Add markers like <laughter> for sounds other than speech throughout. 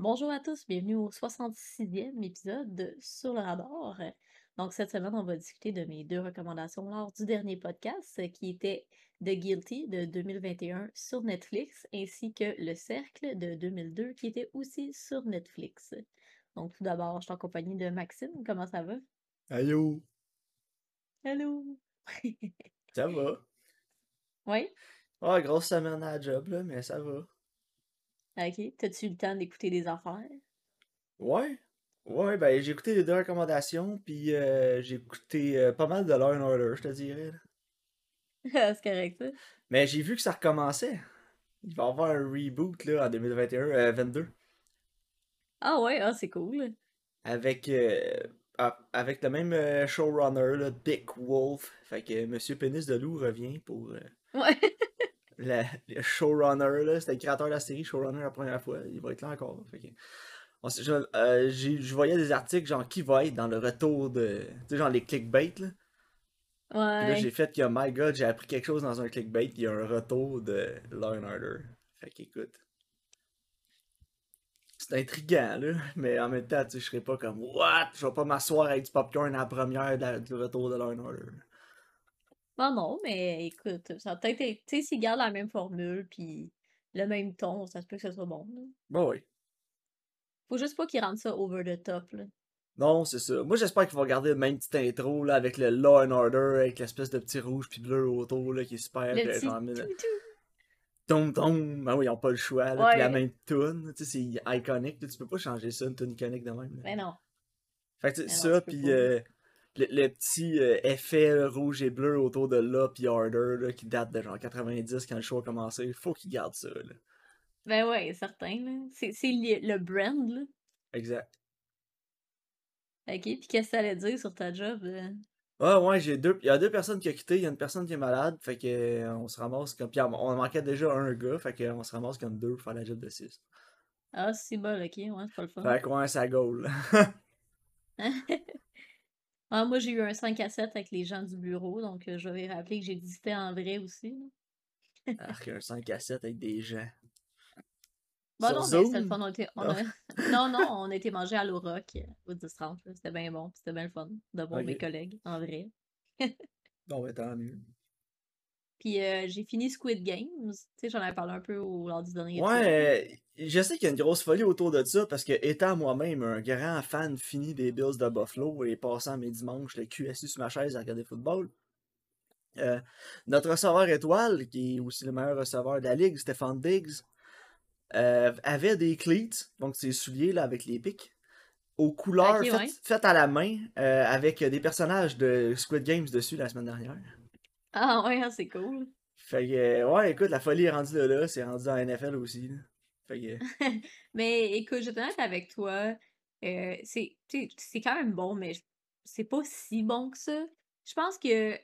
Bonjour à tous, bienvenue au 66e épisode de Sur le radar. Donc, cette semaine, on va discuter de mes deux recommandations lors du dernier podcast, euh, qui était The Guilty de 2021 sur Netflix, ainsi que Le Cercle de 2002, qui était aussi sur Netflix. Donc, tout d'abord, je suis en compagnie de Maxime. Comment ça va? Allô? Allô? Ça va? <laughs> Oui? Ah, grosse semaine à la job, là, mais ça va. Ok. T'as-tu eu le temps d'écouter des affaires? Ouais? Ouais, ben j'ai écouté les deux recommandations, puis euh, j'ai écouté euh, pas mal de Law and Order, je te dirais. là. <laughs> C'est correct, ça? Mais j'ai vu que ça recommençait. Il va y avoir un reboot, là, en 2021, euh, 22. Ah ouais, ah, c'est cool. Avec, euh, ah, avec le même showrunner, là, Dick Wolf. Fait que Monsieur Pénis de Loup revient pour euh, Ouais. La- le showrunner, là. C'était le créateur de la série, showrunner la première fois. Il va être là encore. Fait que, on sait- je, euh, je voyais des articles genre qui va être dans le retour de. Tu sais, genre les clickbait, là. Puis là, Ouais. j'ai fait que, my god, j'ai appris quelque chose dans un clickbait, il y a un retour de Law Order. Fait qu'écoute. C'est intriguant, là. Mais en même temps, tu sais, je serais pas comme, what? Je vais pas m'asseoir avec du popcorn à la première de la- du retour de Law Order. Non, non, mais écoute, ça a peut-être été, tu sais, s'ils gardent la même formule, puis le même ton, ça se peut que ce soit bon, là. Bon, oui. Faut juste pas qu'ils rendent ça over the top, là. Non, c'est ça. Moi, j'espère qu'ils vont garder le même petit intro, là, avec le Law and Order, avec l'espèce de petit rouge puis bleu autour, là, qui est super. Le petit genre, mille- tout, tout. Tom tom, ben oui, ils ont pas le choix, là, puis la Ouais. même tune, tu sais, c'est iconique, là, tu peux pas changer ça, une tune iconique de même. là. Mais non. Fait que tu sais, Mais non, ça, tu peux puis pas. euh, le, le petit euh, effet là, rouge et bleu autour de là, puis Harder, là, qui date de genre 90 quand le show a commencé, faut qu'ils gardent ça, là. Ben ouais, certain, là. C'est le, brand, là. Exact. Ok, puis qu'est-ce que ça allait dire sur ta job? euh? Ah ouais, j'ai deux. Il y a deux personnes qui ont quitté, il y a une personne qui est malade, fait que euh, on se ramasse comme. Puis on manquait déjà un gars, fait que on se ramasse comme deux pour faire la job de six. Ah, c'est bon, ok, ouais, c'est pas le fun. Fait que ouais, ça gaule. Ah, moi, j'ai eu un 5 à 7 avec les gens du bureau, donc euh, je vais rappeler que c'était en vrai aussi, là. Arc, un 5 à 7 avec des gens. Bon, Sur non, mais c'était le fun. On était, on Non. a- <laughs> non, non, on a été manger à l'Auroc euh, au 10-30. là. C'était bien bon. puis C'était bien le fun de voir mes collègues, en vrai. Bon, ben tant mieux. Puis euh, j'ai fini Squid Games. Tu sais, j'en avais parlé un peu au, lors du dernier. Ouais, je sais qu'il y a une grosse folie autour de ça parce que, étant moi-même un grand fan fini des Bills de Buffalo et passant mes dimanches le cul assis sur ma chaise à regarder le football, euh, notre receveur étoile, qui est aussi le meilleur receveur de la ligue, Stéphane Diggs, euh, avait des cleats, donc ses souliers là, avec les pics, aux couleurs Ok, faites, ouais. faites à la main euh, avec des personnages de Squid Games dessus la semaine dernière. Ah ouais, hein, c'est cool. Fait que, euh, ouais, écoute, la folie est rendue là, là c'est rendu dans la NFL aussi. là. Fait que, <laughs> Mais écoute, je honnête avec toi. euh, c'est quand même bon, mais c'est pas si bon que ça. Je pense que, tu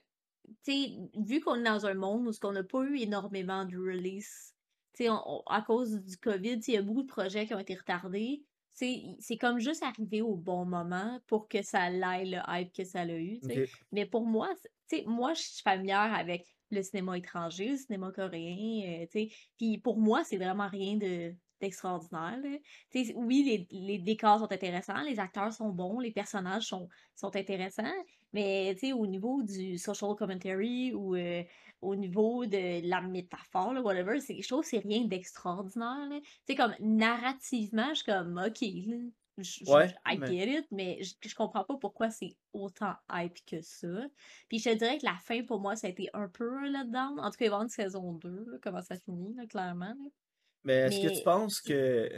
sais, vu qu'on est dans un monde où on n'a pas eu énormément de release, tu sais, à cause du COVID, il y a beaucoup de projets qui ont été retardés. C'est comme juste arrivé au bon moment pour que ça aille le hype que ça a eu. Mais pour moi, moi, je suis familière avec le cinéma étranger, le cinéma coréen, euh, tu sais. Puis pour moi, c'est vraiment rien de d'extraordinaire. oui, les, les décors sont intéressants, les acteurs sont bons, les personnages sont, sont intéressants, mais tu sais, au niveau du social commentary ou euh, au niveau de la métaphore, là, whatever, c'est, je trouve que c'est rien d'extraordinaire. Tu sais, comme narrativement, je suis comme, ok, là, je, I mais- get it, mais je, je comprends pas pourquoi c'est autant hype que ça. Puis je te dirais que la fin, pour moi, ça a été un peu un letdown. En tout cas, il va y avoir une saison 2, là, comment ça finit, là, clairement. Mais est-ce que tu penses que.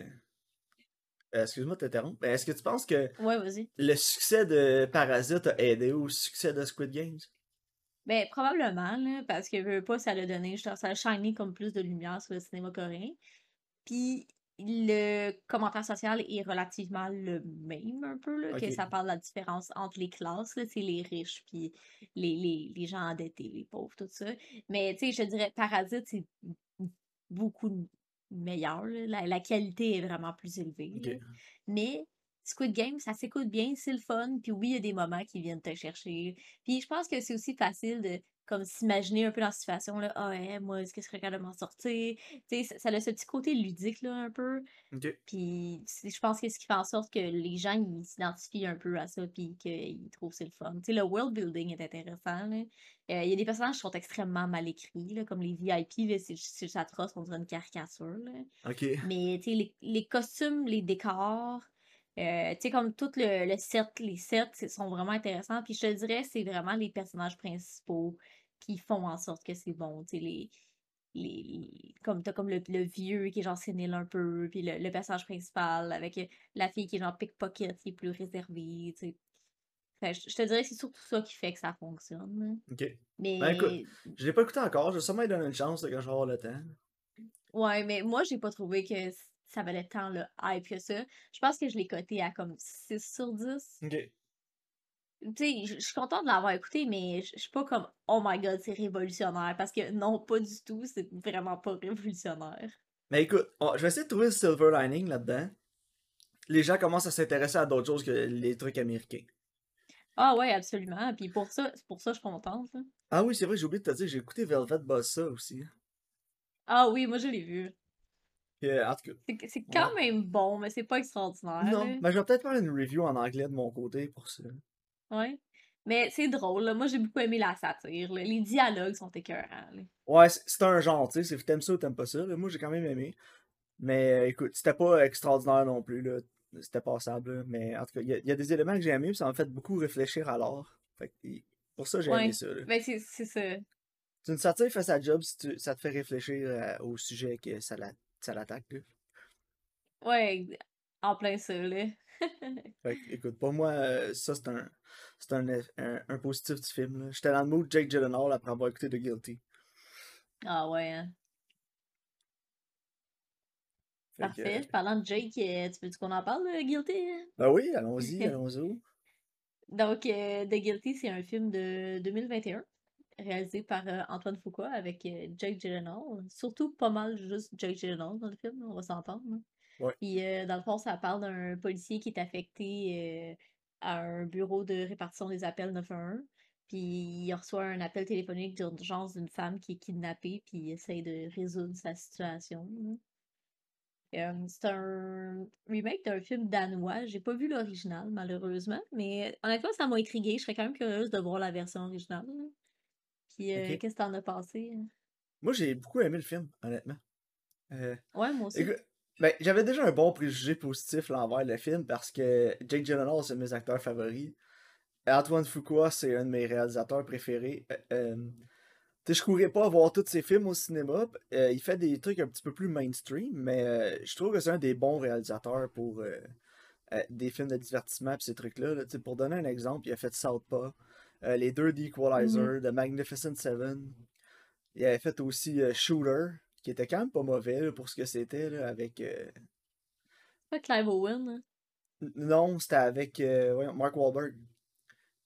Euh, Excuse-moi de t'interrompre, mais est-ce que tu penses que Ouais, le succès de Parasite a aidé au succès de Squid Games? Ben, probablement, là, parce que veux pas, ça l'a donné, je- ça a shiny comme plus de lumière sur le cinéma coréen. Puis le commentaire social est relativement le même, un peu, là, que ça parle de la différence entre les classes, là, c'est les riches, puis les, les, les gens endettés, les pauvres, tout ça. Mais, tu sais, je dirais, Parasite, c'est beaucoup meilleur, là. La, la qualité est vraiment plus élevée, Ok. Mais Squid Game, ça s'écoute bien, c'est le fun. Puis oui, il y a des moments qui viennent te chercher. Puis je pense que c'est aussi facile de comme s'imaginer un peu dans la situation, là. Ah ouais, moi, est-ce que je serais capable de m'en sortir? Tu sais, ça, a ce petit côté ludique, là, un peu. Ok. Puis je pense que ce qui fait en sorte que les gens, ils s'identifient un peu à ça, puis qu'ils trouvent c'est le fun. Tu sais, le world building est intéressant, là. Euh, Il y a des personnages qui sont extrêmement mal écrits, là, comme les VIP, c'est c'est juste atroce, on dirait une caricature, là. Ok. Mais, tu sais, les, les costumes, les décors, euh, tu sais, comme tout le, le set, les sets sont vraiment intéressants. Puis je te dirais, c'est vraiment les personnages principaux qui font en sorte que c'est bon. Tu sais, les, les, comme t'as comme le, le vieux qui est genre sénile un peu, puis le, le personnage principal avec la fille qui est genre pickpocket, qui est plus réservée, tu sais. Fait, je, je te dirais que c'est surtout ça qui fait que ça fonctionne. Ok. Mais, Ben écoute, je l'ai pas écouté encore, je vais sûrement lui donner une chance quand je vais avoir le temps. ouais, mais moi, j'ai pas trouvé que ça valait tant le hype que ça. Je pense que je l'ai coté à comme 6 sur 10. Ok. Tu sais, je suis contente de l'avoir écouté, mais je suis pas comme Oh my god, c'est révolutionnaire. Parce que non, pas du tout, c'est vraiment pas révolutionnaire. Mais écoute, on- je vais essayer de trouver le silver lining là-dedans. Les gens commencent à s'intéresser à d'autres choses que les trucs américains. Ah ouais, absolument. Puis pour ça, c'est pour ça que je suis contente. là. Ah oui, c'est vrai, j'ai oublié de te dire, j'ai écouté Velvet Buzzsaw aussi. Ah oui, moi je l'ai vu. Puis, en tout cas, C'est quand même bon, mais c'est pas extraordinaire. non, mais je vais peut-être faire une review en anglais de mon côté pour ça. Ouais. Mais c'est drôle, là. Moi j'ai beaucoup aimé la satire. là. Les dialogues sont écœurants. là. Ouais, c'est un genre, tu sais, c'est t'aimes ça ou t'aimes pas ça. là. Moi, j'ai quand même aimé. Mais euh, écoute, c'était pas extraordinaire non plus, là. C'était passable. Mais en tout cas, il y, a- il y a des éléments que j'ai aimés, puis ça m'a fait beaucoup réfléchir à l'art. Fait que, pour ça, j'ai Ouais. aimé ça, là. Ben c'est c'est ça. C'est une satire fait sa job si tu- ça te fait réfléchir euh, au sujet que ça la- ça l'attaque, là. Ouais, en plein ça, là. <laughs> Fait que, écoute, pour moi, euh, ça, c'est un, c'est un, un, un positif du film. J'étais dans le mood Jake Gyllenhaal après avoir écouté The Guilty. Ah ouais, hein. Fait Parfait. euh, Parlant de Jake, euh, tu veux qu'on en parle de Guilty? ben oui, allons-y, <laughs> allons-y. Donc, The Guilty, c'est un film de 2021, réalisé par Antoine Fuqua avec Jake Gyllenhaal. Surtout pas mal juste Jake Gyllenhaal dans le film, on va s'entendre. hein. Ouais. Puis, euh, dans le fond, ça parle d'un policier qui est affecté euh, à un bureau de répartition des appels 911. Puis, il reçoit un appel téléphonique d'urgence d'une femme qui est kidnappée, puis il essaye de résoudre sa situation. Euh, c'est un remake d'un film danois. J'ai pas vu l'original, malheureusement, mais honnêtement, ça m'a intriguée. Je serais quand même curieuse de voir la version originale. Puis, euh, qu'est-ce que t'en as pensé? Moi, j'ai beaucoup aimé le film, honnêtement. Euh, Ouais, moi aussi. écoute, ben, j'avais déjà un bon préjugé positif envers le film parce que Jake Gyllenhaal, c'est mes acteurs favoris. Antoine Fuqua, c'est un de mes réalisateurs préférés. Euh, euh, sais, je courais pas voir tous ses films au cinéma. Euh, il fait des trucs un petit peu plus mainstream, mais euh, je trouve que c'est un des bons réalisateurs pour des films de divertissement et ces trucs-là. là. Pour donner un exemple, il a fait Southpaw, les deux The Equalizer, The Magnificent Seven. Il avait fait aussi Shooter, qui était quand même pas mauvais là, pour ce que c'était là, avec. euh, Pas Clive Owen. hein? Non, c'était avec euh, voyons, Mark Wahlberg.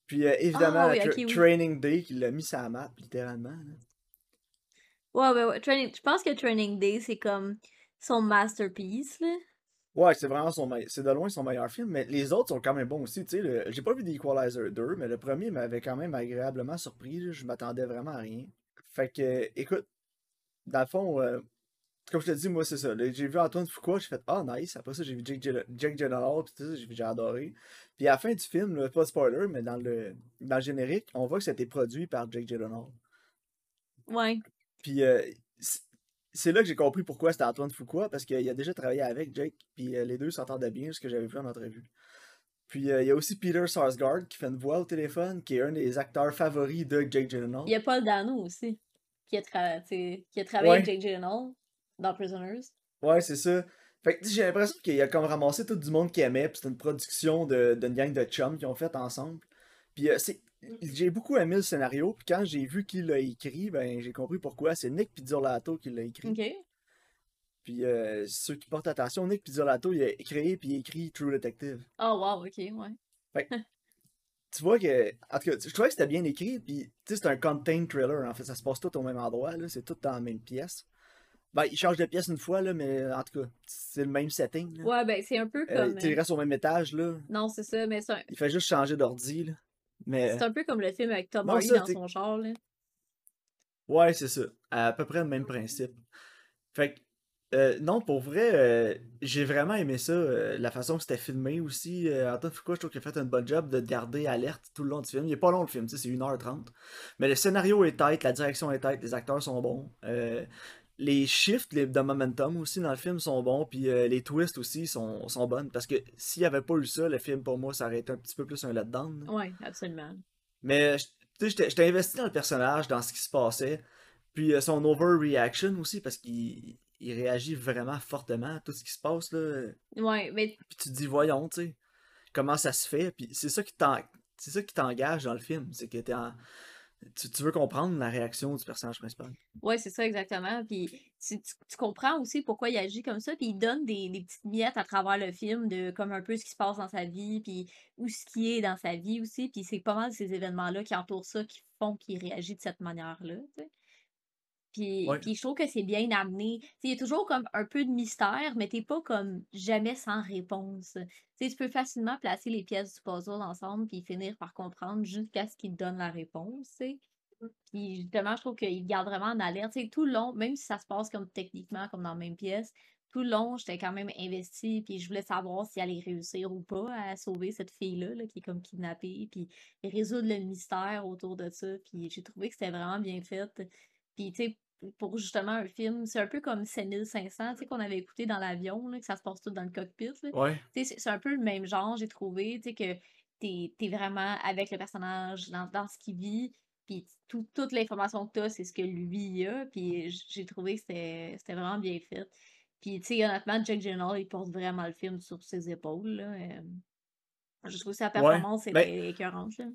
Puis euh, évidemment, Ah oui, Tra- ok, oui. Training Day qui l'a mis sur la map, littéralement. là. Ouais, ouais, ouais. Training... Je pense que Training Day, c'est comme son masterpiece, là. Ouais, c'est vraiment son meilleur. C'est de loin son meilleur film, mais les autres sont quand même bons aussi. Tu sais, le- j'ai pas vu The Equalizer 2, mais le premier m'avait quand même agréablement surpris. là. Je m'attendais vraiment à rien. Fait que, écoute, dans le fond, euh, comme je te dis, moi, c'est ça. J'ai vu Antoine Fuqua, j'ai fait Ah, nice. Après ça, j'ai vu Jake, Gyll- Jake Gyllenhaal, puis tout ça, j'ai adoré. Puis à la fin du film, là, pas de spoiler, mais dans le, dans le générique, on voit que c'était produit par Jake Gyllenhaal. Ouais. Puis euh, c'est là que j'ai compris pourquoi c'était Antoine Fuqua, parce qu'il a déjà travaillé avec Jake, puis euh, les deux s'entendaient bien, ce que j'avais vu en entrevue. Puis euh, il y a aussi Peter Sarsgaard qui fait une voix au téléphone, qui est un des acteurs favoris de Jake Gyllenhaal. Il y a Paul Dano aussi, qui a, tra- t'sais, qui a travaillé avec Ouais. Jake Gyllenhaal dans Prisoners. Ouais, c'est ça. Fait que j'ai l'impression qu'il a comme ramassé tout du monde qui aimait, puis c'était une production de- d'une gang de chums qu'ils ont fait ensemble. Puis euh, c'est j'ai beaucoup aimé le scénario, puis quand j'ai vu qui l'a écrit, ben j'ai compris pourquoi. C'est Nick Pizzolatto qui l'a écrit. Ok. Puis euh, ceux qui portent attention, Nick Pizzolatto, il a créé puis écrit True Detective. Oh, wow, ok, ouais. <laughs> Tu vois que, en tout cas, je trouvais que c'était bien écrit, puis tu sais, c'est un contained thriller, en fait, ça se passe tout au même endroit, là, c'est tout dans la même pièce. Ben, il change de pièce une fois, là, mais en tout cas, c'est le même setting. Là. Ouais, ben, c'est un peu Euh, comme. tu euh, reste au même étage, là. Non, c'est ça, mais c'est un... Il fait juste changer d'ordi, là. Mais, c'est un peu comme le film avec Tom Hardy dans son char, là. Ouais, c'est ça. À peu près le même principe. Fait que, euh, non, pour vrai, euh, j'ai vraiment aimé ça. euh, la façon que c'était filmé aussi. Antoine Fuqua, je trouve qu'il a fait un bon job de garder alerte tout le long du film. Il est pas long le film, c'est 1h30. Mais le scénario est tight, la direction est tight, les acteurs sont bons. Les shifts les, de momentum aussi dans le film sont bons, puis les twists aussi sont, sont bonnes. Parce que s'il n'y avait pas eu ça, le film pour moi, ça aurait été un petit peu plus un letdown. Ouais, absolument. Mais tu sais, j'étais investi dans le personnage, dans ce qui se passait. Puis son overreaction aussi, parce qu'il il réagit vraiment fortement à tout ce qui se passe. Là. Ouais, mais Puis tu te dis, voyons, tu sais, comment ça se fait? Puis c'est ça qui t'en- c'est ça qui t'engage dans le film. C'est que t'es en- tu, tu veux comprendre la réaction du personnage principal. ouais, c'est ça exactement. Puis tu, tu- tu comprends aussi pourquoi il agit comme ça. Puis il donne des, des petites miettes à travers le film de comme un peu ce qui se passe dans sa vie, puis où ce qui est dans sa vie aussi. Puis c'est pas mal ces événements-là qui entourent ça qui font qu'il réagit de cette manière-là. tu sais. Puis, Ouais. puis je trouve que c'est bien amené. Il y a toujours comme un peu de mystère, mais t'es pas comme jamais sans réponse. Tu peux facilement placer les pièces du puzzle ensemble puis finir par comprendre jusqu'à ce qu'il te donne la réponse. tu sais. Puis justement, je trouve qu'il garde vraiment en alerte. Tout le long, même si ça se passe comme techniquement comme dans la même pièce, tout le long, j'étais quand même investie, puis je voulais savoir si elle allait réussir ou pas à sauver cette fille-là, là, qui est comme kidnappée, puis résoudre le mystère autour de ça. Puis j'ai trouvé que c'était vraiment bien fait. Puis, tu sais, pour justement un film, c'est un peu comme 7500, tu sais, qu'on avait écouté dans l'avion, là, que ça se passe tout dans le cockpit. là. Ouais, Tu sais, c'est un peu le même genre, j'ai trouvé, tu sais, que t'es es vraiment avec le personnage dans, dans ce qu'il vit, puis tout- toute l'information que t'as, c'est ce que lui a, puis j'ai trouvé que c'était vraiment bien fait. Puis, tu sais, honnêtement, Jack Gyllenhaal, il porte vraiment le film sur ses épaules, là. euh. Je trouve que sa ouais. performance Ben, était écœurante, là.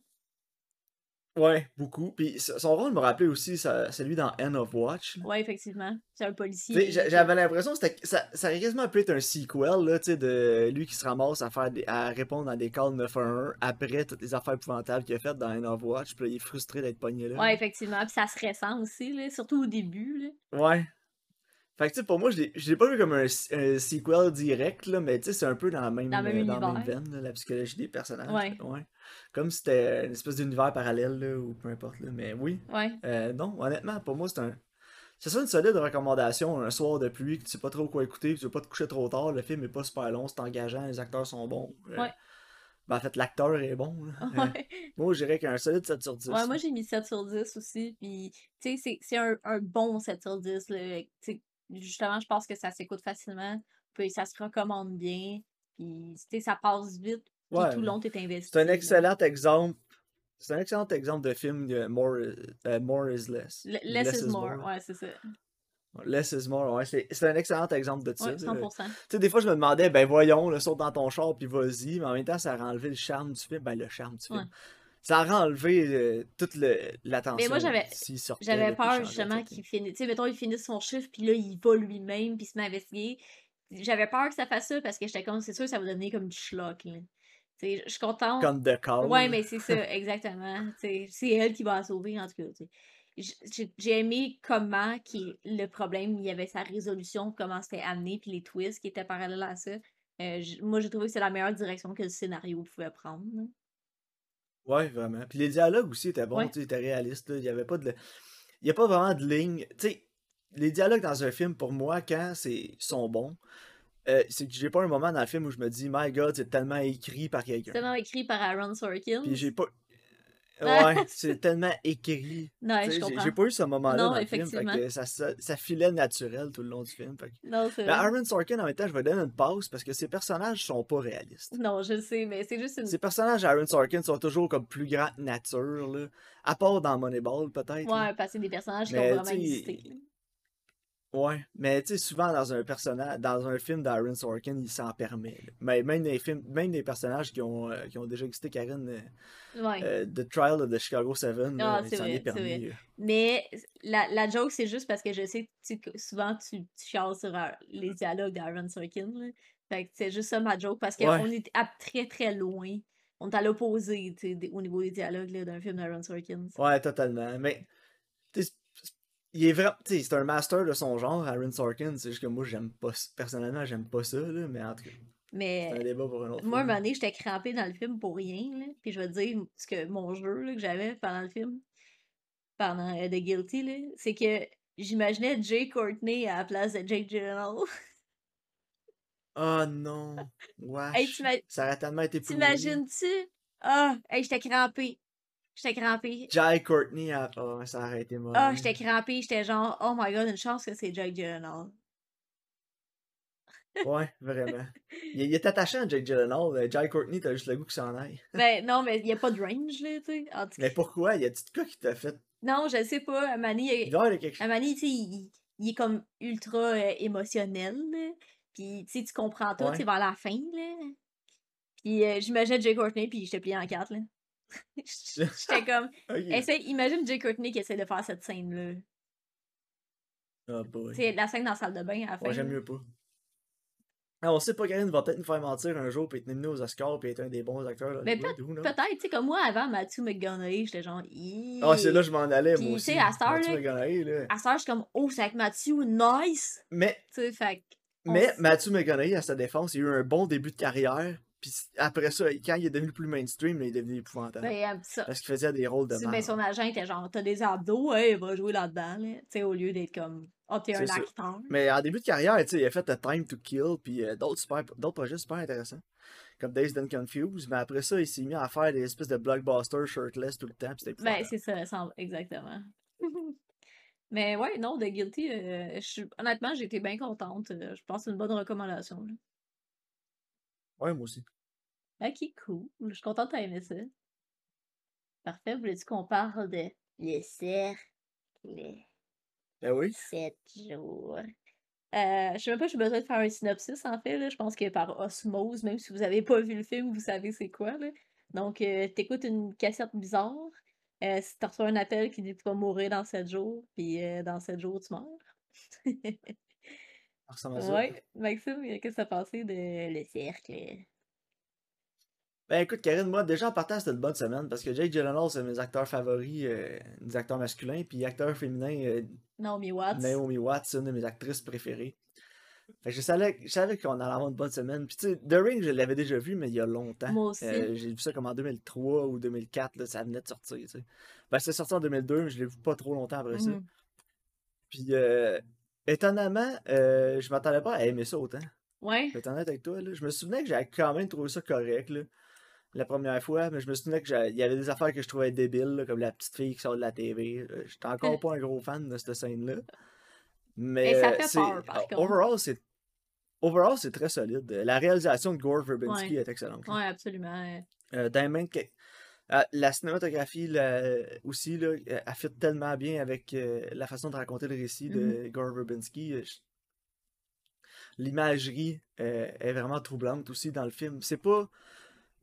Ouais, beaucoup. Puis s- son rôle me rappelait aussi ça- celui dans End of Watch. là. Ouais, effectivement. C'est un policier j'avais l'impression que c'était- ça, ça aurait quasiment pu être un sequel, là, tu sais, de lui qui se ramasse à faire des- à répondre à des calls 911 après toutes les affaires épouvantables qu'il a faites dans End of Watch, puis là, il est frustré d'être pogné là. Ouais, effectivement. Puis ça se ressent aussi, là, surtout au début, là. Ouais. Fait que, tu sais, pour moi, je l'ai je l'ai pas vu comme un, un sequel direct, là, mais tu sais, c'est un peu dans la même, Dans même euh, dans même veine, là, la psychologie des personnages. Ouais. Ouais. Comme si c'était une espèce d'univers parallèle, là, ou peu importe, là. Mais oui. Ouais. Euh, non, honnêtement, pour moi, c'est un. C'est ça une solide recommandation, un soir de pluie, que tu sais pas trop quoi écouter, tu veux pas te coucher trop tard, le film est pas super long, c'est engageant, les acteurs sont bons. Euh, Ouais. ben, en fait, l'acteur est bon. là. <laughs> Ouais. <laughs> moi, je dirais qu'un solide 7 sur 10. Ouais, moi j'ai mis 7 sur 10 aussi. Puis, tu sais, c'est- c'est un, un bon 7 sur 10. Là. Tu justement, je pense que ça s'écoute facilement. Puis ça se recommande bien. Puis, tu sais, ça passe vite. Puis Ouais. tout le long, t'es investi. C'est un là. excellent exemple. C'est un excellent exemple de film de More, euh, more is Less. Less, is more. Ouais, c'est ça. Less is more, ouais. C'est un excellent exemple de ça. Ouais, là. 100%. Tu sais, des fois, je me demandais, ben voyons, le saute dans ton char, puis vas-y, mais en même temps, ça a enlevé le charme du film. Ben, le charme du film. Ouais. Ça a enlevé euh, toute l'attention. Mais moi, j'avais- J'avais peur justement qu'il finisse. Tu sais, mettons, il finisse son chiffre, puis là, il va lui-même, puis il se met à investiguer. J'avais peur que ça fasse ça parce que j'étais comme, c'est sûr, ça va donner comme du schlock. là. Je suis contente. Comme de call. Ouais, mais c'est ça, <laughs> exactement. C'est elle qui va la sauver, en tout cas. J'ai aimé comment qui, le problème, il y avait sa résolution, comment c'était amené, puis les twists qui étaient parallèles à ça. Euh, moi, j'ai trouvé que c'est la meilleure direction que le scénario pouvait prendre. Ouais, vraiment. Puis les dialogues aussi étaient bons, Ouais. tu sais, étaient réalistes. là. Il y avait pas de. Il n'y a pas vraiment de ligne. Tu sais, les dialogues dans un film, pour moi, quand c'est sont bons, euh, c'est que j'ai pas un moment dans le film où je me dis, My God, c'est tellement écrit par C'est quelqu'un. tellement écrit par Aaron Sorkin. Puis j'ai pas. Ouais, <laughs> c'est tellement écrit. Ouais, J'ai pas eu ce moment-là dans le film. Fait que ça, ça, ça filait naturel tout le long du film. Fait que- Non, c'est Mais vrai. Aaron Sorkin, en même temps, je vais donner une pause parce que ses personnages sont pas réalistes. Non, je le sais, mais c'est juste une. Ces personnages d'Aaron Sorkin sont toujours comme plus grands que nature, là. À part dans Moneyball, peut-être. là. Ouais, parce que c'est des personnages qui Mais, ont vraiment existé. Ouais, mais tu sais, souvent dans un personnage, dans un film d'Aaron Sorkin, il s'en permet. là. Mais même des films, même des personnages qui ont, euh, qui ont déjà existé, Karen, euh, Ouais. euh, The Trial of the Chicago 7, Ah, là, il s'en est permis. Mais la, la joke, c'est juste parce que je sais tu- que souvent tu, tu chiales sur les dialogues d'Aaron Sorkin. là. Fait que c'est juste ça ma joke parce qu'on Ouais. est à très très loin. On est à l'opposé au niveau des dialogues d'un film d'Aaron Sorkin. Ouais, totalement. Mais, il est vraiment, c'est un master de son genre, Aaron Sorkin. C'est juste que moi, j'aime pas, personnellement, j'aime pas ça, là. Mais en tout cas, c'est un débat pour un autre moi, un moment donné, j'étais crampée dans le film pour rien. Là, puis je vais te dire ce que mon jeu là, que j'avais pendant le film. pendant euh, The Guilty, c'est que j'imaginais Jay Courtney à la place de Jake Gyllenhaal. Oh non! <laughs> Wesh! Ça aurait tellement été. T'imagines-tu? Ah, hey, j'étais crampée. J'étais crampée. Jai Courtney, a... oh, ça aurait été mauvais. Ah, j'étais crampée. J'étais genre, oh my god, une chance que c'est Jake Gyllenhaal. <laughs> Ouais, vraiment. Il, il est attachant à Jake Gyllenhaal. Jai Courtney, t'as juste le goût qu'il s'en aille. <laughs> Ben, non, mais il n'y a pas de range, là, tu sais. En tout cas. Mais pourquoi? Y a-tu de quoi qui t'a fait? Non, je sais pas. Amani, Il doit y quelque chose. Amani tu sais, il, il est comme ultra euh, émotionnel, là. Puis, tu sais, tu comprends tout, Ouais. c'est vers la fin, là. Puis, euh, j'imaginais Jay Courtney, puis j'étais plié en quatre, là. J'étais comme, <laughs> Ok. essaye, imagine Jay Courtney qui essaie de faire cette scène-là. Oh boy. Tu la scène dans la salle de bain à la fin. Ouais, j'aime mieux pas. Ah, on sait pas, Karine va peut-être nous faire mentir un jour, puis être nominé aux Oscars, puis être un des bons acteurs. Mais? Peut-être, tu sais, comme moi, avant Matthew McConaughey, j'étais genre, Ah, c'est là que je m'en allais, Puis, moi tu sais, aussi. à Matthew là-. À ça, je suis comme, oh, c'est avec Matthew, nice! Mais, Tu sais, fait mais Matthew McConaughey, à sa défense, il a eu un bon début de carrière. Puis après ça, quand il est devenu plus mainstream, il est devenu épouvantable. Ben, euh, ça. Parce qu'il faisait des rôles de ben, merde. son agent était genre, t'as des abdos, ouais, va jouer là-dedans, là. Tu sais, au lieu d'être comme, oh, t'es un ça. acteur. Mais en début de carrière, tu sais, il a fait A Time to Kill, puis euh, d'autres super- d'autres projets super intéressants. Comme Days Done Confused. Mais après ça, il s'est mis à faire des espèces de blockbusters shirtless tout le temps, puis c'était Ben, c'est ça, exactement. <laughs> Mais ouais, non, The Guilty, euh, honnêtement, j'ai été bien contente. Je pense que c'est une bonne recommandation. là. Ouais, moi aussi. Ok, cool. Je suis contente t'aies aimé ça. Parfait. Voulais-tu qu'on parle de Le Cercle? Ben oui. Sept jours? Euh, je sais même pas si j'ai besoin de faire un synopsis, en fait. Là. Je pense que par osmose, même si vous avez pas vu le film, vous savez c'est quoi. Là. Donc, euh, t'écoutes une cassette bizarre. Euh, si t'as reçu un appel qui dit que tu vas mourir dans 7 jours, puis euh, dans 7 jours, tu meurs. <laughs> Ça ressemble à ça. ouais. Maxime, qu'est-ce que t'as pensé de Le Cercle? Ben écoute, Karine, moi, déjà en partant, c'était une bonne semaine parce que Jake Gyllenhaal, c'est mes acteurs favoris, euh, des acteurs masculins, puis acteur féminin, euh, Naomi Watts. Naomi Watts, c'est une de mes actrices préférées. Fait que je savais, je savais qu'on allait avoir une bonne semaine. Puis tu sais, The Ring, je l'avais déjà vu, mais il y a longtemps. Moi aussi. Euh, j'ai vu ça comme en 2003 ou 2004, là, ça venait de sortir, tu sais. Ben, c'est sorti en 2002, mais je l'ai vu pas trop longtemps après ça. Mhm. Puis, euh, étonnamment, euh, je m'attendais pas à aimer ça autant. Ouais. Je vais être honnête avec toi, là. Je me souvenais que j'avais quand même trouvé ça correct, là, la première fois, mais je me souvenais qu'il y avait des affaires que je trouvais débiles, là, comme la petite fille qui sort de la TV. Euh, J'étais encore pas un gros fan de cette scène-là. Mais, Mais ça fait c'est- peur, par contre. overall, c'est overall, c'est très solide. La réalisation de Gore Verbinski Ouais. est excellente. Ouais, absolument. Euh, dans les mains que- euh, la cinématographie là, aussi, là, elle fit tellement bien avec euh, la façon de raconter le récit de Mm-hmm. Gore Verbinski. Euh, L'imagerie euh, est vraiment troublante aussi dans le film. C'est pas.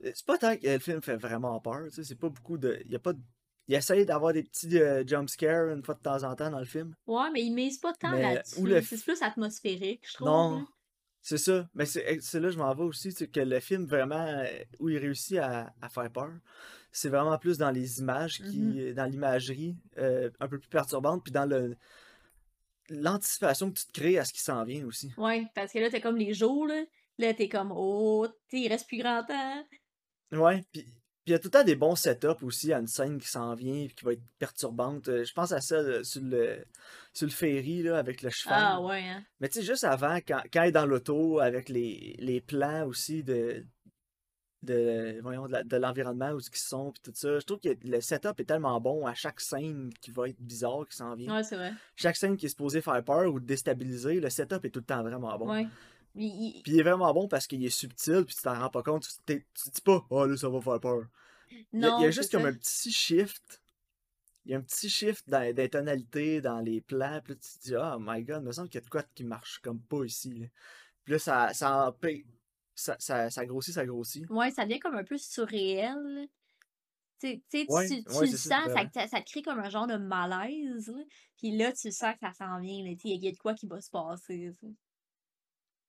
C'est pas tant que le film fait vraiment peur. C'est pas beaucoup de. Il y a pas de- Il essaye d'avoir des petits euh, jump scares une fois de temps en temps dans le film. Ouais, mais il mise pas tant là-dessus. le C'est plus atmosphérique, je trouve. Non. C'est ça. Mais c'est c'est là que je m'en vais aussi, c'est que le film vraiment euh, où il réussit à, à faire peur, c'est vraiment plus dans les images, qui, Mm-hmm. dans l'imagerie euh, un peu plus perturbante, puis dans le l'anticipation que tu te crées à ce qui s'en vient aussi. Ouais, parce que là, t'as comme les jours, là. Là, t'es comme, oh, il reste plus grand temps. Ouais, puis puis il y a tout le temps des bons setups aussi à une scène qui s'en vient, puis qui va être perturbante. Euh, Je pense à euh, sur le, sur le ferry, là, avec le cheval. Ah, ouais, hein. Mais tu sais, juste avant, quand, quand elle est dans l'auto, avec les, les plans aussi de, de, voyons, de l'environnement, où ils sont, puis tout ça, je trouve que le setup est tellement bon à chaque scène qui va être bizarre, qui s'en vient. Ouais, c'est vrai. Chaque scène qui est supposée faire peur ou déstabiliser, le setup est tout le temps vraiment bon. Ouais. Il- il- Puis il est vraiment bon parce qu'il est subtil, puis tu t'en rends pas compte, tu, tu te dis pas, oh là, ça va faire peur. Il y a, Non, il y a juste comme ça. un petit shift. Il y a un petit shift dans, dans les tonalités, dans les plans. Puis là, tu te dis, oh my god, il me semble qu'il y a de quoi qui marche comme pas ici. là. Puis là, ça, ça, ça, ça, ça grossit, ça grossit. Ouais, ça devient comme un peu surréel. là. Tu sais, tu Ouais, tu, tu ouais, le sens, ça, ça, ça te crée comme un genre de malaise. là. Puis là, tu sens que ça s'en vient. Il y a de quoi qui va se passer.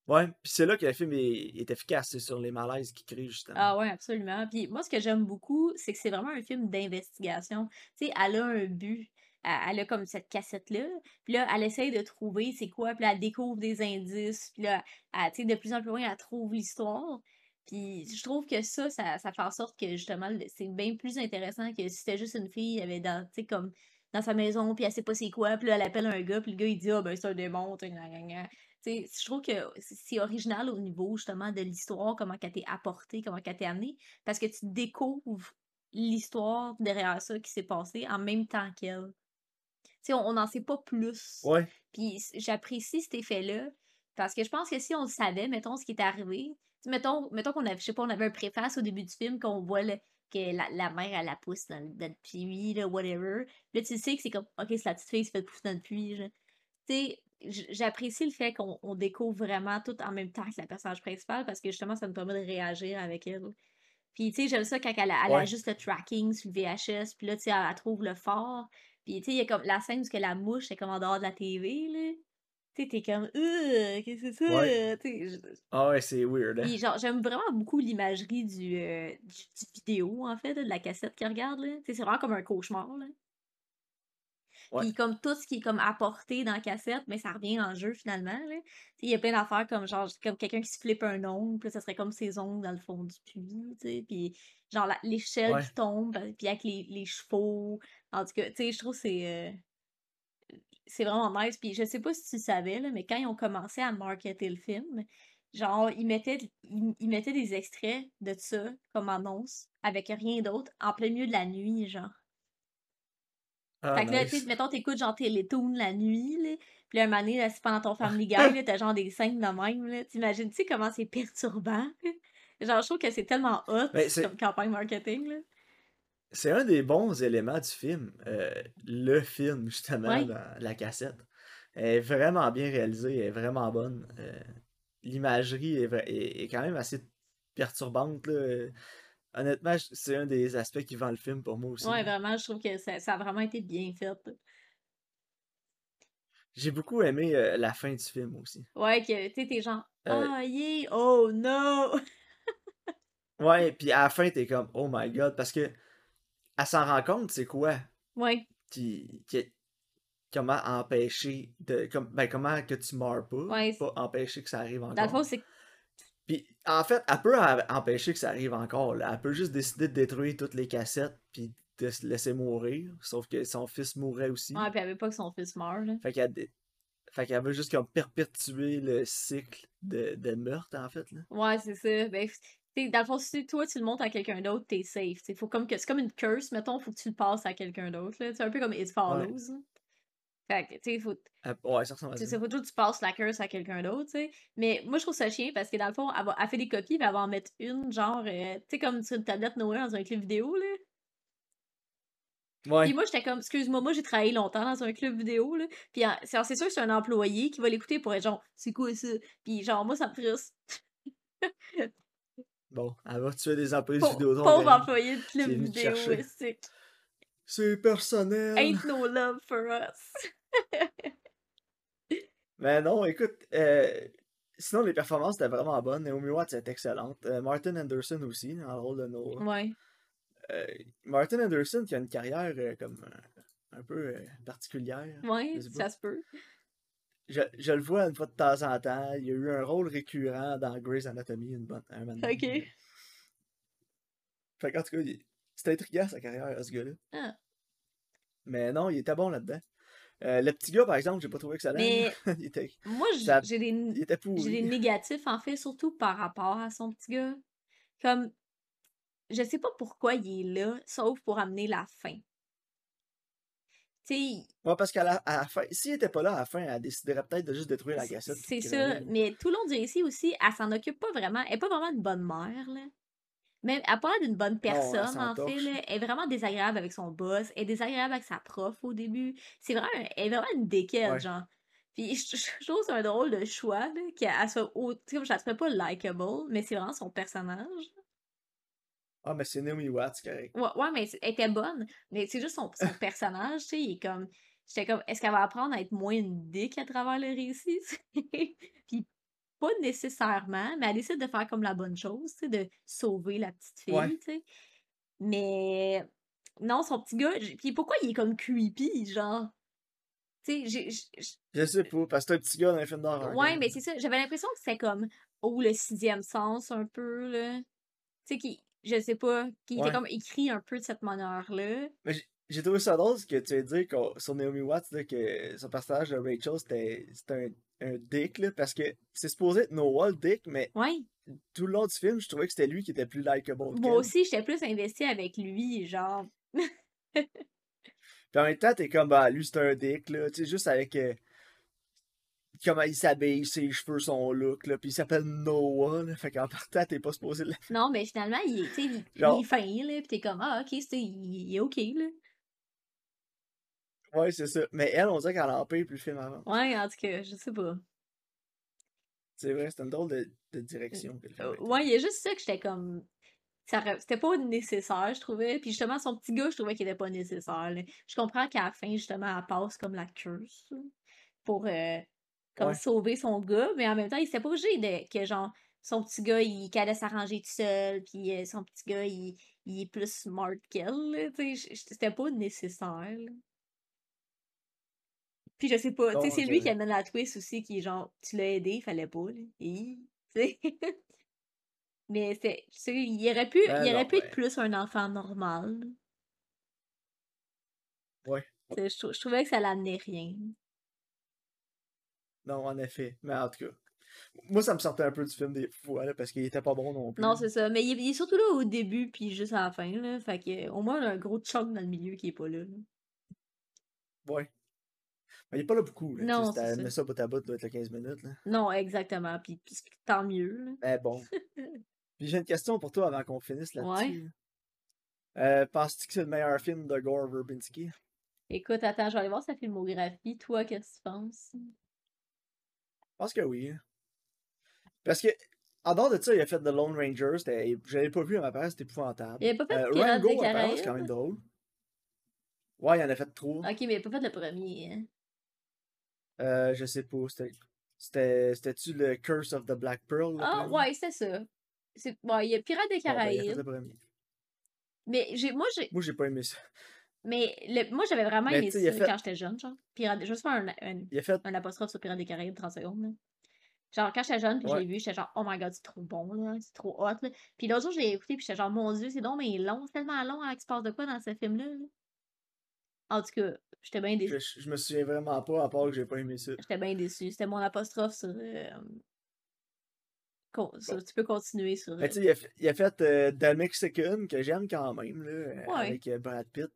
Ouais, puis c'est là que le film est, est efficace, c'est sur les malaises qu'il crée, justement. Ah ouais, absolument. Puis moi, ce que j'aime beaucoup, c'est que c'est vraiment un film d'investigation. Tu sais, elle a un but. Elle, elle a comme cette cassette-là. Puis là, elle essaye de trouver c'est quoi. Puis là, elle découvre des indices. Puis là, elle, tu sais, de plus en plus loin, elle trouve l'histoire. Puis je trouve que ça, ça, fait en sorte que justement, c'est bien plus intéressant que si c'était juste une fille, il y avait dans, tu sais, comme dans sa maison, puis elle sait pas c'est quoi, puis là, elle appelle un gars, puis le gars, il dit, ah, ben, c'est un démon, je trouve que c'est original au niveau, justement, de l'histoire, comment qu'elle t'est apportée, comment qu'elle t'est amenée, parce que tu découvres l'histoire derrière ça qui s'est passé en même temps qu'elle. Tu sais, on n'en sait pas plus. Ouais. Puis j'apprécie cet effet-là, parce que je pense que si on le savait, mettons, ce qui est arrivé, mettons, mettons qu'on avait, je sais pas, on avait un préface au début du film, qu'on voit le- que la, la mère, elle la pousse dans, le- dans le puits, là, whatever. Là, tu sais que c'est comme, ok, c'est la petite fille qui se fait pousser dans le puits. genre. Tu sais, j'apprécie le fait qu'on on découvre vraiment tout en même temps que la personnage principale, parce que justement, ça nous permet de réagir avec elle. Puis, tu sais, j'aime ça quand elle, a- elle a Ouais. juste le tracking sur le VHS, puis là, tu sais, elle, elle trouve le phare. Puis, tu sais, il y a comme la scène où que la mouche est comme en dehors de la TV, là. Tu sais, t'es comme, euh, qu'est-ce que c'est ça? Ouais. Je- Ah ouais, c'est weird, hein. Puis, genre, j'aime vraiment beaucoup l'imagerie du, euh, du, du vidéo, en fait, là, de la cassette qu'elle regarde, là. Tu sais, c'est vraiment comme un cauchemar, là. Puis comme tout ce qui est comme apporté dans la cassette, mais ça revient en jeu finalement. Il y a plein d'affaires comme genre comme quelqu'un qui se flippe un ongle, puis ça serait comme ses ongles dans le fond du puits. Puis genre la- l'échelle Ouais. qui tombe, euh, puis avec les, les chevaux. En tout cas, tu sais, je trouve que c'est euh, c'est vraiment nice. Puis je sais pas si tu savais, là, mais quand ils ont commencé à marketer le film, genre ils mettaient, ils, ils mettaient des extraits de ça comme annonce avec rien d'autre en plein milieu de la nuit, genre. Ah, Fait que là, tu nice. mettons, t'écoutes genre Télétoon la nuit, là, puis là, un moment donné, là, c'est pendant ton Family Guy, là, t'as genre des scènes de même, là. T'imagines, tu sais, comment c'est perturbant? <laughs> Genre, je trouve que c'est tellement hot Ben, comme campagne marketing, là. c'est un des bons éléments du film. euh, le film, justement, Ouais. dans la cassette. Elle est vraiment bien réalisée, elle est vraiment bonne. euh, L'imagerie est, est- est quand même assez perturbante, là. Honnêtement, c'est un des aspects qui vend le film pour moi aussi. Ouais, vraiment, je trouve que ça, ça a vraiment été bien fait. J'ai beaucoup aimé euh, la fin du film aussi. Ouais, que, tu sais, t'es genre, Euh, ah, yeah, oh no! <laughs> ouais, puis à la fin, t'es comme, oh my god, parce que elle s'en rend compte, c'est quoi Ouais, qui, qui- comment empêcher de comme, ben, comment que tu meurs pas ouais. pas empêcher que ça arrive Dans le encore fond, c'est puis en fait elle peut empêcher que ça arrive encore là. elle peut juste décider de détruire toutes les cassettes puis de se laisser mourir sauf que son fils mourrait aussi Ouais, puis elle veut pas que son fils meure, là. fait qu'elle dé- fait qu'elle veut juste comme perpétuer le cycle de, de meurtre en fait là. Ouais, c'est ça. Ben, dans le fond, si toi tu le montres à quelqu'un d'autre, t'es safe. t'sais. Faut comme que c'est comme une curse, mettons, faut que tu le passes à quelqu'un d'autre. C'est un peu comme It Follows. Fait que, tu sais, faut, Elle- ouais ça ressemble à c'est ça faut toujours que tu passes la curse à quelqu'un d'autre, tu sais. Mais moi, je trouve ça chien parce que dans le fond, elle, va- elle fait des copies, puis elle va en mettre une, genre, euh, tu sais, comme sur une tablette Noël dans un club vidéo, là. Puis ouais moi, j'étais comme, excuse-moi, moi, j'ai travaillé longtemps dans un club vidéo, là. Puis c'est sûr que c'est un employé qui va l'écouter pour être genre, c'est quoi ça? Puis genre, moi, ça me frustre. bon elle va tuer des employés de Vidéotron Pauvre employé de club vidéo, c'est c'est personnel ain't no love for us. Mais <laughs> non, écoute, euh, sinon les performances étaient vraiment bonnes. Naomi Watts est excellente. Euh, Martin Anderson aussi, dans le rôle de Noah. Ouais. Euh, Martin Anderson qui a une carrière comme un peu particulière. Pas? ça se peut. Je, je le vois une fois de temps en temps. Il y a eu un rôle récurrent dans Grey's Anatomy une bonne, un moment. Ok. Fait qu'en tout cas, c'était intriguant sa carrière, ce gars-là. Ah. Mais non, il était bon là-dedans. Euh, le petit gars, par exemple, j'ai pas trouvé excellent. Mais <laughs> il, était, moi, ça- j'ai des, des négatifs, en fait, surtout par rapport à son petit gars. Comme, je sais pas pourquoi il est là, sauf pour amener la fin. Tu sais, Ouais, parce qu'à la, à la fin, s'il était pas là à la fin, elle déciderait peut-être de juste détruire la cassette. c'est ça. Mais tout le long du récit aussi, elle s'en occupe pas vraiment. Elle est pas vraiment une bonne mère, là. Même, elle l'air d'une bonne personne, en fait, là. Elle est vraiment désagréable avec son boss. Elle est désagréable avec sa prof au début. C'est vraiment, elle est vraiment une déquelle, Ouais. genre. Puis je, je trouve c'est un drôle de choix, là, qu'elle soit tu sais, comme je la trouvais pas likable, mais c'est vraiment son personnage. Ah, mais c'est Naomi Watts, correct. Ouais, ouais, mais elle était bonne. Mais c'est juste son, son <laughs> personnage, tu sais, il est comme. J'étais comme, est-ce qu'elle va apprendre à être moins une dick à travers le récit? <laughs> Puis pas nécessairement, mais elle décide de faire comme la bonne chose, de sauver la petite fille, Ouais. tu sais. Mais non, son petit gars, puis pourquoi il est comme creepy, genre? Tu sais, Je sais pas, parce que c'est un petit gars dans un film d'horreur. Ouais, mais c'est ça. J'avais l'impression que c'était comme, oh, le sixième sens, un peu, là. Tu sais, qui, je sais pas, qui était comme écrit un peu de cette manière-là. Mais j'ai- j'ai trouvé ça drôle ce que tu as dit sur Naomi Watts, là, que son personnage de Rachel, c'était un, un dick, là, parce que c'est supposé être Noah le dick, mais Ouais. tout le long du film, je trouvais que c'était lui qui était plus likable Moi aussi, j'étais plus investie avec lui, genre. Puis en même temps, t'es comme, bah, lui, c'est un dick, là. Tu sais, juste avec euh, comment il s'habille, ses cheveux, son look, là. Puis il s'appelle Noah, là. Fait qu'en partant, t'es pas supposé le. Non, mais finalement, il est, sais, il, Genre- est fin, là, pis t'es comme, ah, ok, c'est, il est ok, là. Ouais, c'est ça. Mais elle, on dirait qu'elle en paye plus le film avant. Ouais, en tout cas, je sais pas. C'est vrai, c'est une drôle de, de direction que le film. Ouais, il y a juste ça que j'étais comme. C'était pas nécessaire, je trouvais. Puis justement, son petit gars, je trouvais qu'il était pas nécessaire. là. Je comprends qu'à la fin, justement, elle passe comme la curse pour euh, comme Ouais. sauver son gars, mais en même temps, il s'était pas obligé de que genre son petit gars, il qu'elle allait s'arranger tout seul, puis euh, son petit gars, il, il est plus smart qu'elle. C'était pas nécessaire. là. Puis je sais pas, tu sais, c'est lui qui amène la twist aussi, qui est genre, tu l'as aidé, il fallait pas, là. Et. <laughs> Mais c'est, tu sais, il aurait pu, Ben il aurait non, pu être ben- plus un enfant normal. Ouais. Je, trou- je trouvais que ça l'amenait rien. Non, en effet. Mais en tout cas. Moi, ça me sortait un peu du film des fois, là, parce qu'il était pas bon non plus. Non, c'est ça. Mais il est, il est surtout là au début, puis juste à la fin, là. Fait que, au moins, on a un gros chunk dans le milieu qui est pas là. là. Ouais. Mais il est pas là beaucoup, là. Non, c'est ça. bout à bout, doit être là 15 minutes, là. Non, exactement. Puis, puis tant mieux, là. Mais bon. <laughs> Puis j'ai une question pour toi avant qu'on finisse là-dessus. Ouais. Euh, Penses-tu que c'est le meilleur film de Gore Verbinski? Écoute, attends, je vais aller voir sa filmographie. Toi, qu'est-ce que tu penses? Je pense que oui. Parce que, en dehors de ça, il a fait The Lone Ranger. Je l'avais pas vu à ma part, c'était épouvantable. Il avait pas fait Euh, Rango, c'est quand même drôle. Ouais, il en a fait trop. Ok, mais il a pas fait le premier. Hein. Euh, je sais pas. C'était. C'était. C'était-tu le Curse of the Black Pearl? Ah, ouais, c'est ça. C'est... Ouais, il y a Pirates des Bon, ben, Caraïbes. Mais j'ai, moi, j'ai, Moi, j'ai pas aimé ça. mais le- moi, j'avais vraiment Mais aimé ça fait- quand j'étais jeune, genre. Pirates, je vais faire un, un, Il a fait. un apostrophe sur Pirates des Caraïbes 30 secondes, là. Genre, quand j'étais jeune, puis Ouais. j'ai vu, j'étais genre, oh my god, c'est trop bon, là, c'est trop hot, là. Puis l'autre jour, je l'ai écouté, puis j'étais genre, mon dieu, c'est donc mais long, c'est tellement long, hein, qu'il se passe de quoi dans ce film-là, là? En tout cas, j'étais bien Je, déçue. je me souviens vraiment pas, à part que j'ai pas aimé ça. J'étais bien déçue. C'était mon apostrophe sur. euh, con- sur- Tu peux continuer sur. Mais euh, tu sais, il a fait, il a fait euh, The Mexican, que j'aime quand même, là, euh, Ouais. avec euh, Brad Pitt.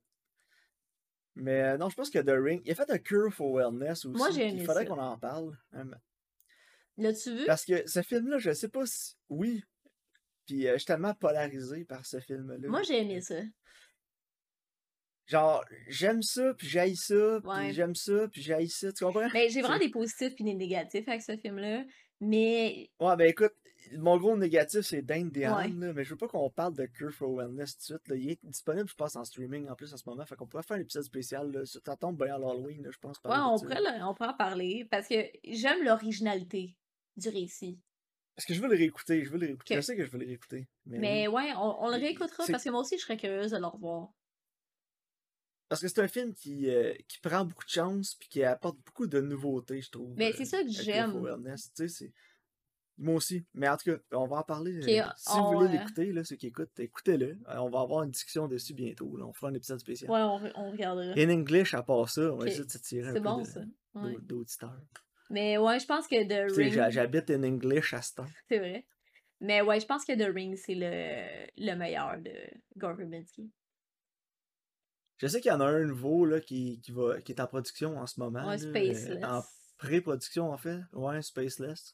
Mais euh, non, je pense que The Ring. Il a fait un Cure for Wellness aussi. Moi, j'ai Il faudrait qu'on en parle. L'as-tu vu? Parce que ce film-là, je sais pas si. Oui. Puis euh, je suis tellement polarisé par ce film-là. Moi, j'ai aimé ça. Genre, j'aime ça, puis j'haïs ça, Ouais. puis j'aime ça, puis j'haïs ça. Tu comprends? Mais j'ai vraiment des positifs puis des négatifs avec ce film-là. Mais Ouais, ben écoute, mon gros négatif, c'est Dane Ouais. Là, mais je veux pas qu'on parle de Cure for Wellness tout de suite. Là. Il est disponible, je pense, en streaming en plus en ce moment. Fait qu'on pourrait faire un épisode spécial. Là. Ça tombe bien à l'Halloween, là, je pense. ouais, on pourrait, le- on pourrait en parler parce que j'aime l'originalité du récit. Parce que je veux le réécouter, je veux le réécouter. Je sais que je veux le réécouter. Mais, ouais, on, on le réécoutera parce que moi aussi, je serais curieuse de le revoir. Parce que c'est un film qui, euh, qui prend beaucoup de chance, puis qui apporte beaucoup de nouveautés, je trouve. Mais euh, c'est ça que j'aime. Moi aussi. Mais en tout cas, on va en parler. Euh, si vous voulez l'écouter, là, ceux qui écoutent, écoutez-le. On va avoir une discussion dessus bientôt. là. On fera un épisode spécial. Ouais, on, re- on regardera. In English, à part ça, on va essayer de se tirer un C'est peu bon, de- ça. d'au- Ouais. d'auditeurs. Mais ouais, je pense que The Tu sais, Ring. j'ha- j'habite in English à ce temps. C'est vrai. Mais ouais, je pense que The Ring, c'est le, le meilleur de Gore Verbinski. Je sais qu'il y en a un nouveau là, qui, qui, va, qui est en production en ce moment. Ouais, là, euh, Spaceless. en pré-production, en fait. Ouais, Spaceless.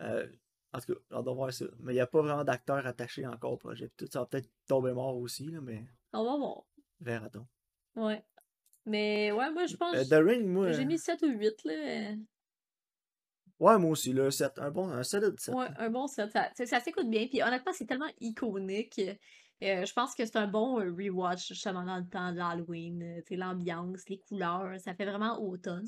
Euh, en tout cas, on doit voir ça. Mais il n'y a pas vraiment d'acteur attaché encore au projet. Tout ça va peut-être tomber mort aussi, là, mais On va voir. verra-t-on. Ouais. Mais ouais, moi, je pense Euh, The Ring, moi. j'ai mis 7 ou 8, là. Ouais, moi aussi, là, 7. Un bon, un solide 7. Ouais, un bon set. Ça, ça, ça s'écoute bien. Puis honnêtement, c'est tellement iconique. Euh, je pense que c'est un bon euh, rewatch justement dans le temps de l'Halloween. euh, l'ambiance, les couleurs, ça fait vraiment automne.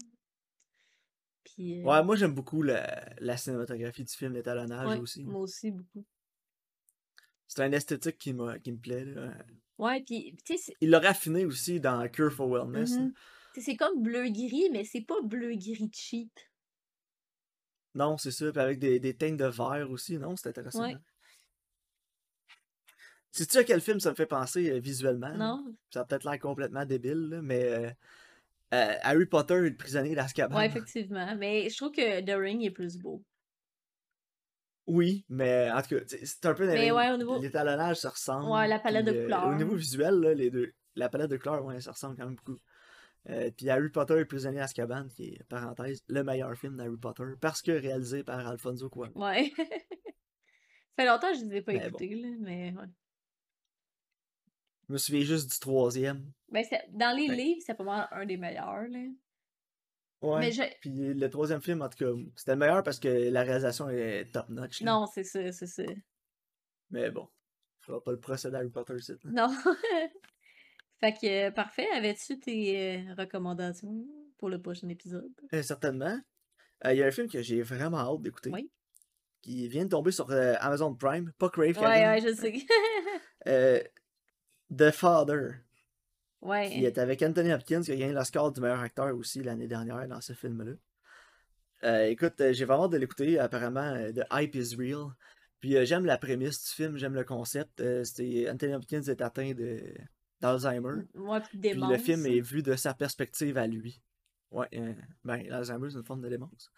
Puis, euh, Ouais, moi j'aime beaucoup la, la cinématographie du film, l'étalonnage ouais, aussi. moi aussi beaucoup. C'est un esthétique qui, m'a- qui me plaît. Là. Ouais, puis tu sais, c'est Il l'a raffiné aussi dans Cure for Wellness. sais, c'est comme bleu-gris, mais c'est pas bleu-gris cheap. Non, c'est ça. Puis avec des, des teintes de vert aussi. Non, c'est intéressant. Ouais. Sais-tu à quel film ça me fait penser euh, visuellement? là? Non? Ça a peut-être l'air complètement débile, là, mais euh, euh, Harry Potter et le prisonnier d'Azkaban. Ouais, effectivement. Mais je trouve que The Ring est plus beau. Oui, mais en tout cas, c'est un peu Mais ouais, au niveau- l'étalonnage se ressemble. Ouais, la palette puis, de couleurs. au niveau visuel, là, les deux, la palette de couleurs, ouais, ça ressemble quand même beaucoup. Puis Harry Potter et le prisonnier d'Azkaban, qui est, parenthèse, le meilleur film d'Harry Potter, parce que réalisé par Alfonso Cuarón. Ouais. <laughs> ça fait longtemps que je les ai pas Mais bon. écoutés, là, mais ouais. Je me souviens juste du troisième. Ben, c'est- dans les Ben. livres, c'est pas mal un des meilleurs, là. Ouais. Mais je... Puis le troisième film, en tout cas, c'était le meilleur parce que la réalisation est top-notch. Non, c'est ça, c'est ça. Mais bon, fera pas le procès d'Harry Potter, c'est Non. <laughs> fait que, euh, parfait. Avais-tu tes euh, recommandations pour le prochain épisode? Euh, certainement. Euh, Il y a un film que j'ai vraiment hâte d'écouter. Oui. Qui vient de tomber sur euh, Amazon Prime, pas Crave Ouais, ouais, je sais. The Father, qui ouais. est avec Anthony Hopkins, qui a gagné l'Oscar du meilleur acteur aussi l'année dernière dans ce film-là. Euh, écoute, euh, j'ai vraiment hâte de l'écouter. Apparemment, euh, The Hype is Real. Puis euh, j'aime la prémisse du film, j'aime le concept. Euh, c'est Anthony Hopkins est atteint de d'Alzheimer. Ouais, puis Puis le film est vu de sa perspective à lui. Ouais, ben, l'Alzheimer, c'est une forme de démence.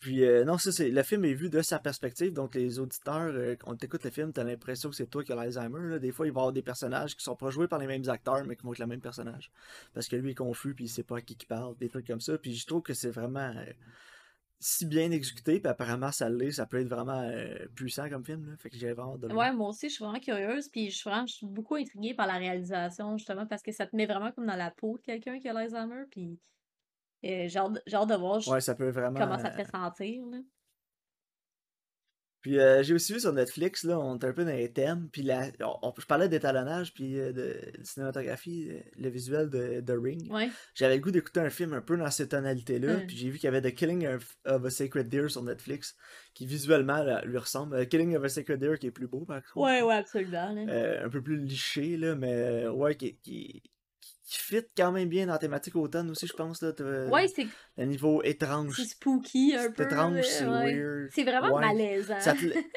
Puis, euh, non, ça, c'est, le film est vu de sa perspective, donc les auditeurs, euh, quand t'écoutes le film, t'as l'impression que c'est toi qui as l'Alzheimer. là. Des fois, il va y avoir des personnages qui sont pas joués par les mêmes acteurs, mais qui vont être le même personnage. Parce que lui est confus, puis il sait pas à qui il parle, des trucs comme ça. Puis je trouve que c'est vraiment euh, si bien exécuté, puis apparemment, ça l'est, ça peut être vraiment euh, puissant comme film. Là. Fait que j'ai vraiment de. Ouais, moi aussi, je suis vraiment curieuse, puis je suis vraiment je suis beaucoup intriguée par la réalisation, justement, parce que ça te met vraiment comme dans la peau de quelqu'un qui a l'Alzheimer, puis euh, j'ai hâte, hâte de voir Ouais, ça peut vraiment. comment ça te euh, fait sentir, là. Puis euh, j'ai aussi vu sur Netflix, là, on est un peu dans les thèmes, puis la, on- on- je parlais d'étalonnage, puis euh, de, de cinématographie, euh, le visuel de, de Ring. Ouais. J'avais le goût d'écouter un film un peu dans cette tonalité-là, Mm. puis j'ai vu qu'il y avait The Killing of, of a Sacred Deer sur Netflix, qui visuellement là, lui ressemble. Euh, Killing of a Sacred Deer qui est plus beau, par contre. Ouais, ouais, absolument, là. Euh, un peu plus liché, là, mais ouais, qui, qui, qui fit quand même bien dans la thématique automne aussi, je pense. Là, t'as- Ouais, c'est le niveau étrange. c'est spooky un peu. étrange, c'est ouais. weird. C'est vraiment Ouais. malaisant. <laughs>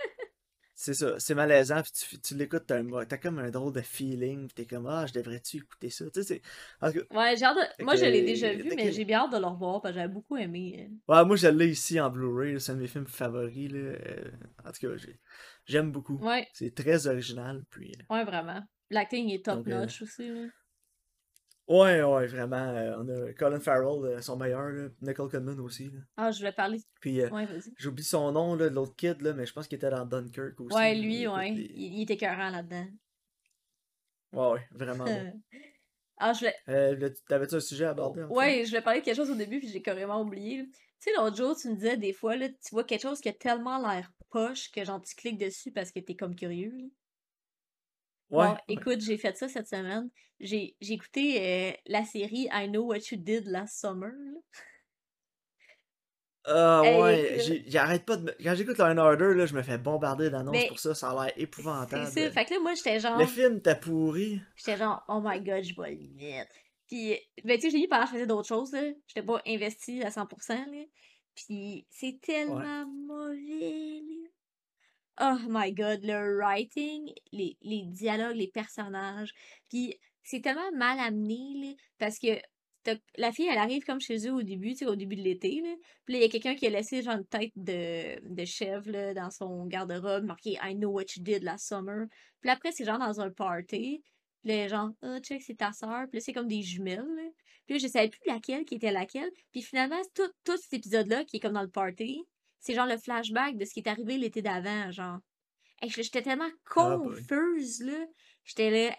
C'est ça, c'est malaisant, puis tu, tu l'écoutes, t'as, comme un drôle de feeling, puis t'es comme, ah, je devrais-tu écouter ça? Tu sais, cas, Ouais, j'ai hâte de... Moi, je l'ai que- déjà vu, mais que- j'ai bien hâte de le revoir, parce que j'avais beaucoup aimé. euh. Ouais, moi, je l'ai ici en Blu-ray, c'est un de mes films favoris, là. euh, en tout cas, j'ai- j'aime beaucoup. Ouais, C'est très original, puis. euh, ouais, vraiment. L'acting est top Donc, euh, notch aussi, là. Ouais, ouais, vraiment. euh, on a Colin Farrell, euh, son meilleur, là, Nicole Kidman aussi, là. Ah, je voulais parler. Puis, euh, Ouais, vas-y. j'oublie son nom, là, de l'autre kid, là, mais je pense qu'il était dans Dunkirk aussi. Ouais, là. lui, Écoute, ouais. Il, il était écœurant là-dedans. Ouais, ouais, vraiment bon. <laughs> Ah, je voulais... Euh, là, T'avais-tu un sujet à aborder? fait? Ouais, je voulais parler de quelque chose au début, puis j'ai carrément oublié. là. Tu sais, l'autre jour, tu me disais, des fois, là, tu vois quelque chose qui a tellement l'air poche que genre, tu cliques dessus parce que t'es comme curieux. là. Ouais. Bon, écoute, j'ai fait ça cette semaine. J'ai écouté euh, la série I Know What You Did Last Summer. Ah ouais, j'arrête pas de. Quand j'écoute and Order, là, je me fais bombarder d'annonces Mais- pour ça, ça a l'air épouvantable. C'est ça. Fait que là, moi, j'étais genre. Le film t'a pourri. J'étais genre, oh my god, je vais le mettre. Puis, ben, tu sais, j'ai mis pendant que je faisais d'autres choses, là. J'étais pas investie à 100%, là. Puis, c'est tellement mauvais, là. Oh my god, le writing, les, les dialogues, les personnages. Puis, c'est tellement mal amené, là. Parce que la fille, elle arrive comme chez eux au début, au début de l'été, là. Puis là, il y a quelqu'un qui a laissé, genre, une tête de, de chèvre, là, dans son garde-robe, marqué I know what you did last summer. Puis après, c'est genre dans un party. Puis là, genre, ah, check, c'est ta soeur. Puis là, c'est comme des jumelles. là. Puis là, je savais plus laquelle qui était laquelle. Puis finalement, tout, tout cet épisode-là, qui est comme dans le party, c'est genre le flashback de ce qui est arrivé l'été d'avant, genre. Hey, j'étais tellement Ah, boy. confuse, là. J'étais là,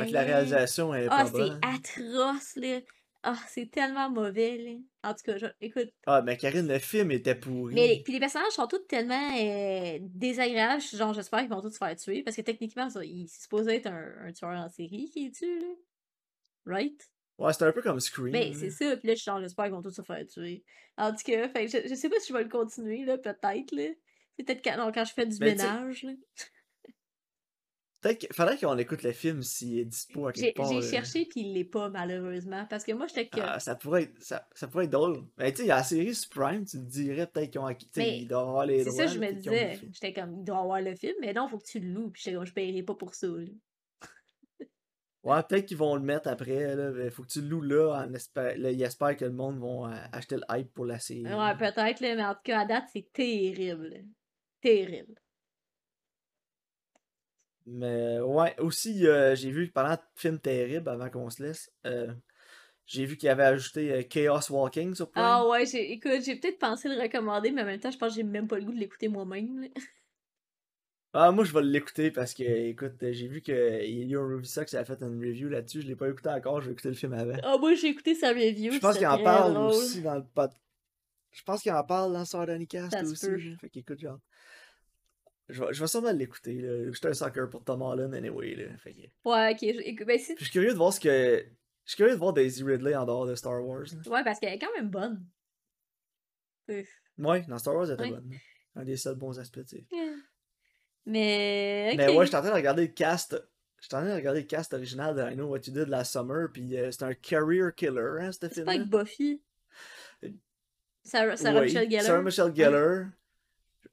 Fait que la réalisation est Ah, pas c'est bonne. atroce, là. Ah, c'est tellement mauvais, là. En tout cas, je- écoute. Ah, mais Karine, le film était pourri. Mais les- puis les personnages sont tous tellement euh, désagréables. Genre, j'espère qu'ils vont tous se faire tuer. Parce que techniquement, ça, il c'est supposé être un, un tueur en série qui est tué, là. Right? Ouais, c'était un peu comme Scream. Ben, là. c'est ça. Puis là, je suis genre, j'espère qu'ils vont tous se faire tuer. En tout cas, fait, je, je sais pas si je vais le continuer, là, peut-être, là. C'est peut-être quand, non, quand je fais du Ben, ménage, là. Peut-être qu'il faudrait qu'on écoute le film s'il est dispo à J'ai quelque part. j'ai cherché puis il l'est pas malheureusement parce que moi j'étais que Ah, ça pourrait être, ça, ça pourrait être drôle. Mais tu sais, il y a la série Prime, tu te dirais peut-être qu'ils ont acquis. tu sais, Mais ils doivent avoir les c'est ça je me disais. J'étais comme il doit avoir le film mais non faut que tu le loues puis je paierai pas pour ça. là. Ouais, peut-être qu'ils vont le mettre après. Là, mais faut que tu le loues là. En espère, là, ils espèrent que le monde va euh, acheter le hype pour la série. Ouais peut-être mais en tout cas à date c'est terrible. Terrible. Mais ouais, aussi, euh, j'ai vu que pendant le film terrible, avant qu'on se laisse, euh, j'ai vu qu'il avait ajouté euh, Chaos Walking sur Prime. Ah ouais j'ai écoute j'ai peut-être pensé le recommander mais en même temps je pense que j'ai même pas le goût de l'écouter moi-même. <laughs> Ah, moi, je vais l'écouter parce que, écoute, j'ai vu que Elio Rubisox a fait une review là-dessus. Je l'ai pas écouté encore, je vais écouter le film avant. Ah moi j'ai écouté sa review. Je pense qu'il en parle drôle. aussi dans le pod. Je pense qu'il en parle dans Sardonicast aussi. Fait qu'écoute, genre. Je vais, je vais sûrement l'écouter, là. J'étais un sucker pour Tom Holland, anyway, là. Fait que... Ouais ok je- écoute ben si je suis curieux de voir ce que. Je suis curieux de voir Daisy Ridley en dehors de Star Wars. là. Ouais, parce qu'elle est quand même bonne. Ouais, dans Star Wars, elle était Ouais. bonne. Un des seuls bons aspects, tu sais. Mais. Mais ouais, j'étais en train de regarder le cast. J'étais en train de regarder le cast original de I Know What You Did Last Summer, puis euh, c'est un career killer, hein, ce C'est film pas avec Buffy. Sarah, Sarah Oui, Michelle Gellar. Sarah Michelle Gellar,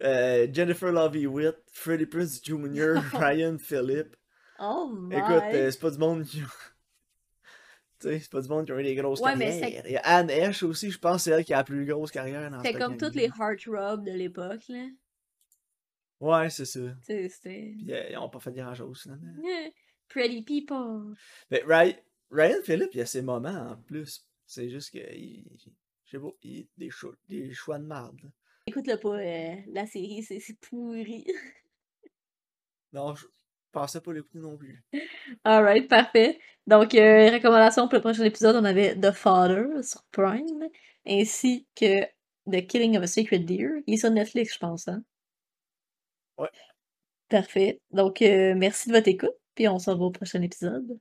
euh, Jennifer Love Hewitt, Freddie Prinze Jr., <laughs> Ryan Phillip. Oh my. Écoute, euh, c'est pas du monde qui ont... <laughs> Tu sais, c'est pas du monde qui ont eu des grosses Ouais, mais carrières. Il y a Anne Hesh aussi, je pense que c'est elle qui a la plus grosse carrière dans cette comme toutes les heartthrob de l'époque, là. Ouais, c'est ça. C'était. Puis euh, ils ont pas fait grand-chose, finalement. Yeah. Pretty people. Mais Ryan, Ryan Phillip, il a ses moments en plus. C'est juste que... Il... Je sais pas, il a des choix, des choix de marde. Écoute-le pas, euh, la série, c'est c'est pourri. <laughs> Non, je pensais pas l'écouter non plus. <laughs> Alright, parfait. Donc, euh, recommandations pour le prochain épisode, on avait The Father sur Prime, ainsi que The Killing of a Sacred Deer. Il est sur Netflix, je pense, hein? Parfait. Donc, euh, merci de votre écoute, puis on se revoit au prochain épisode.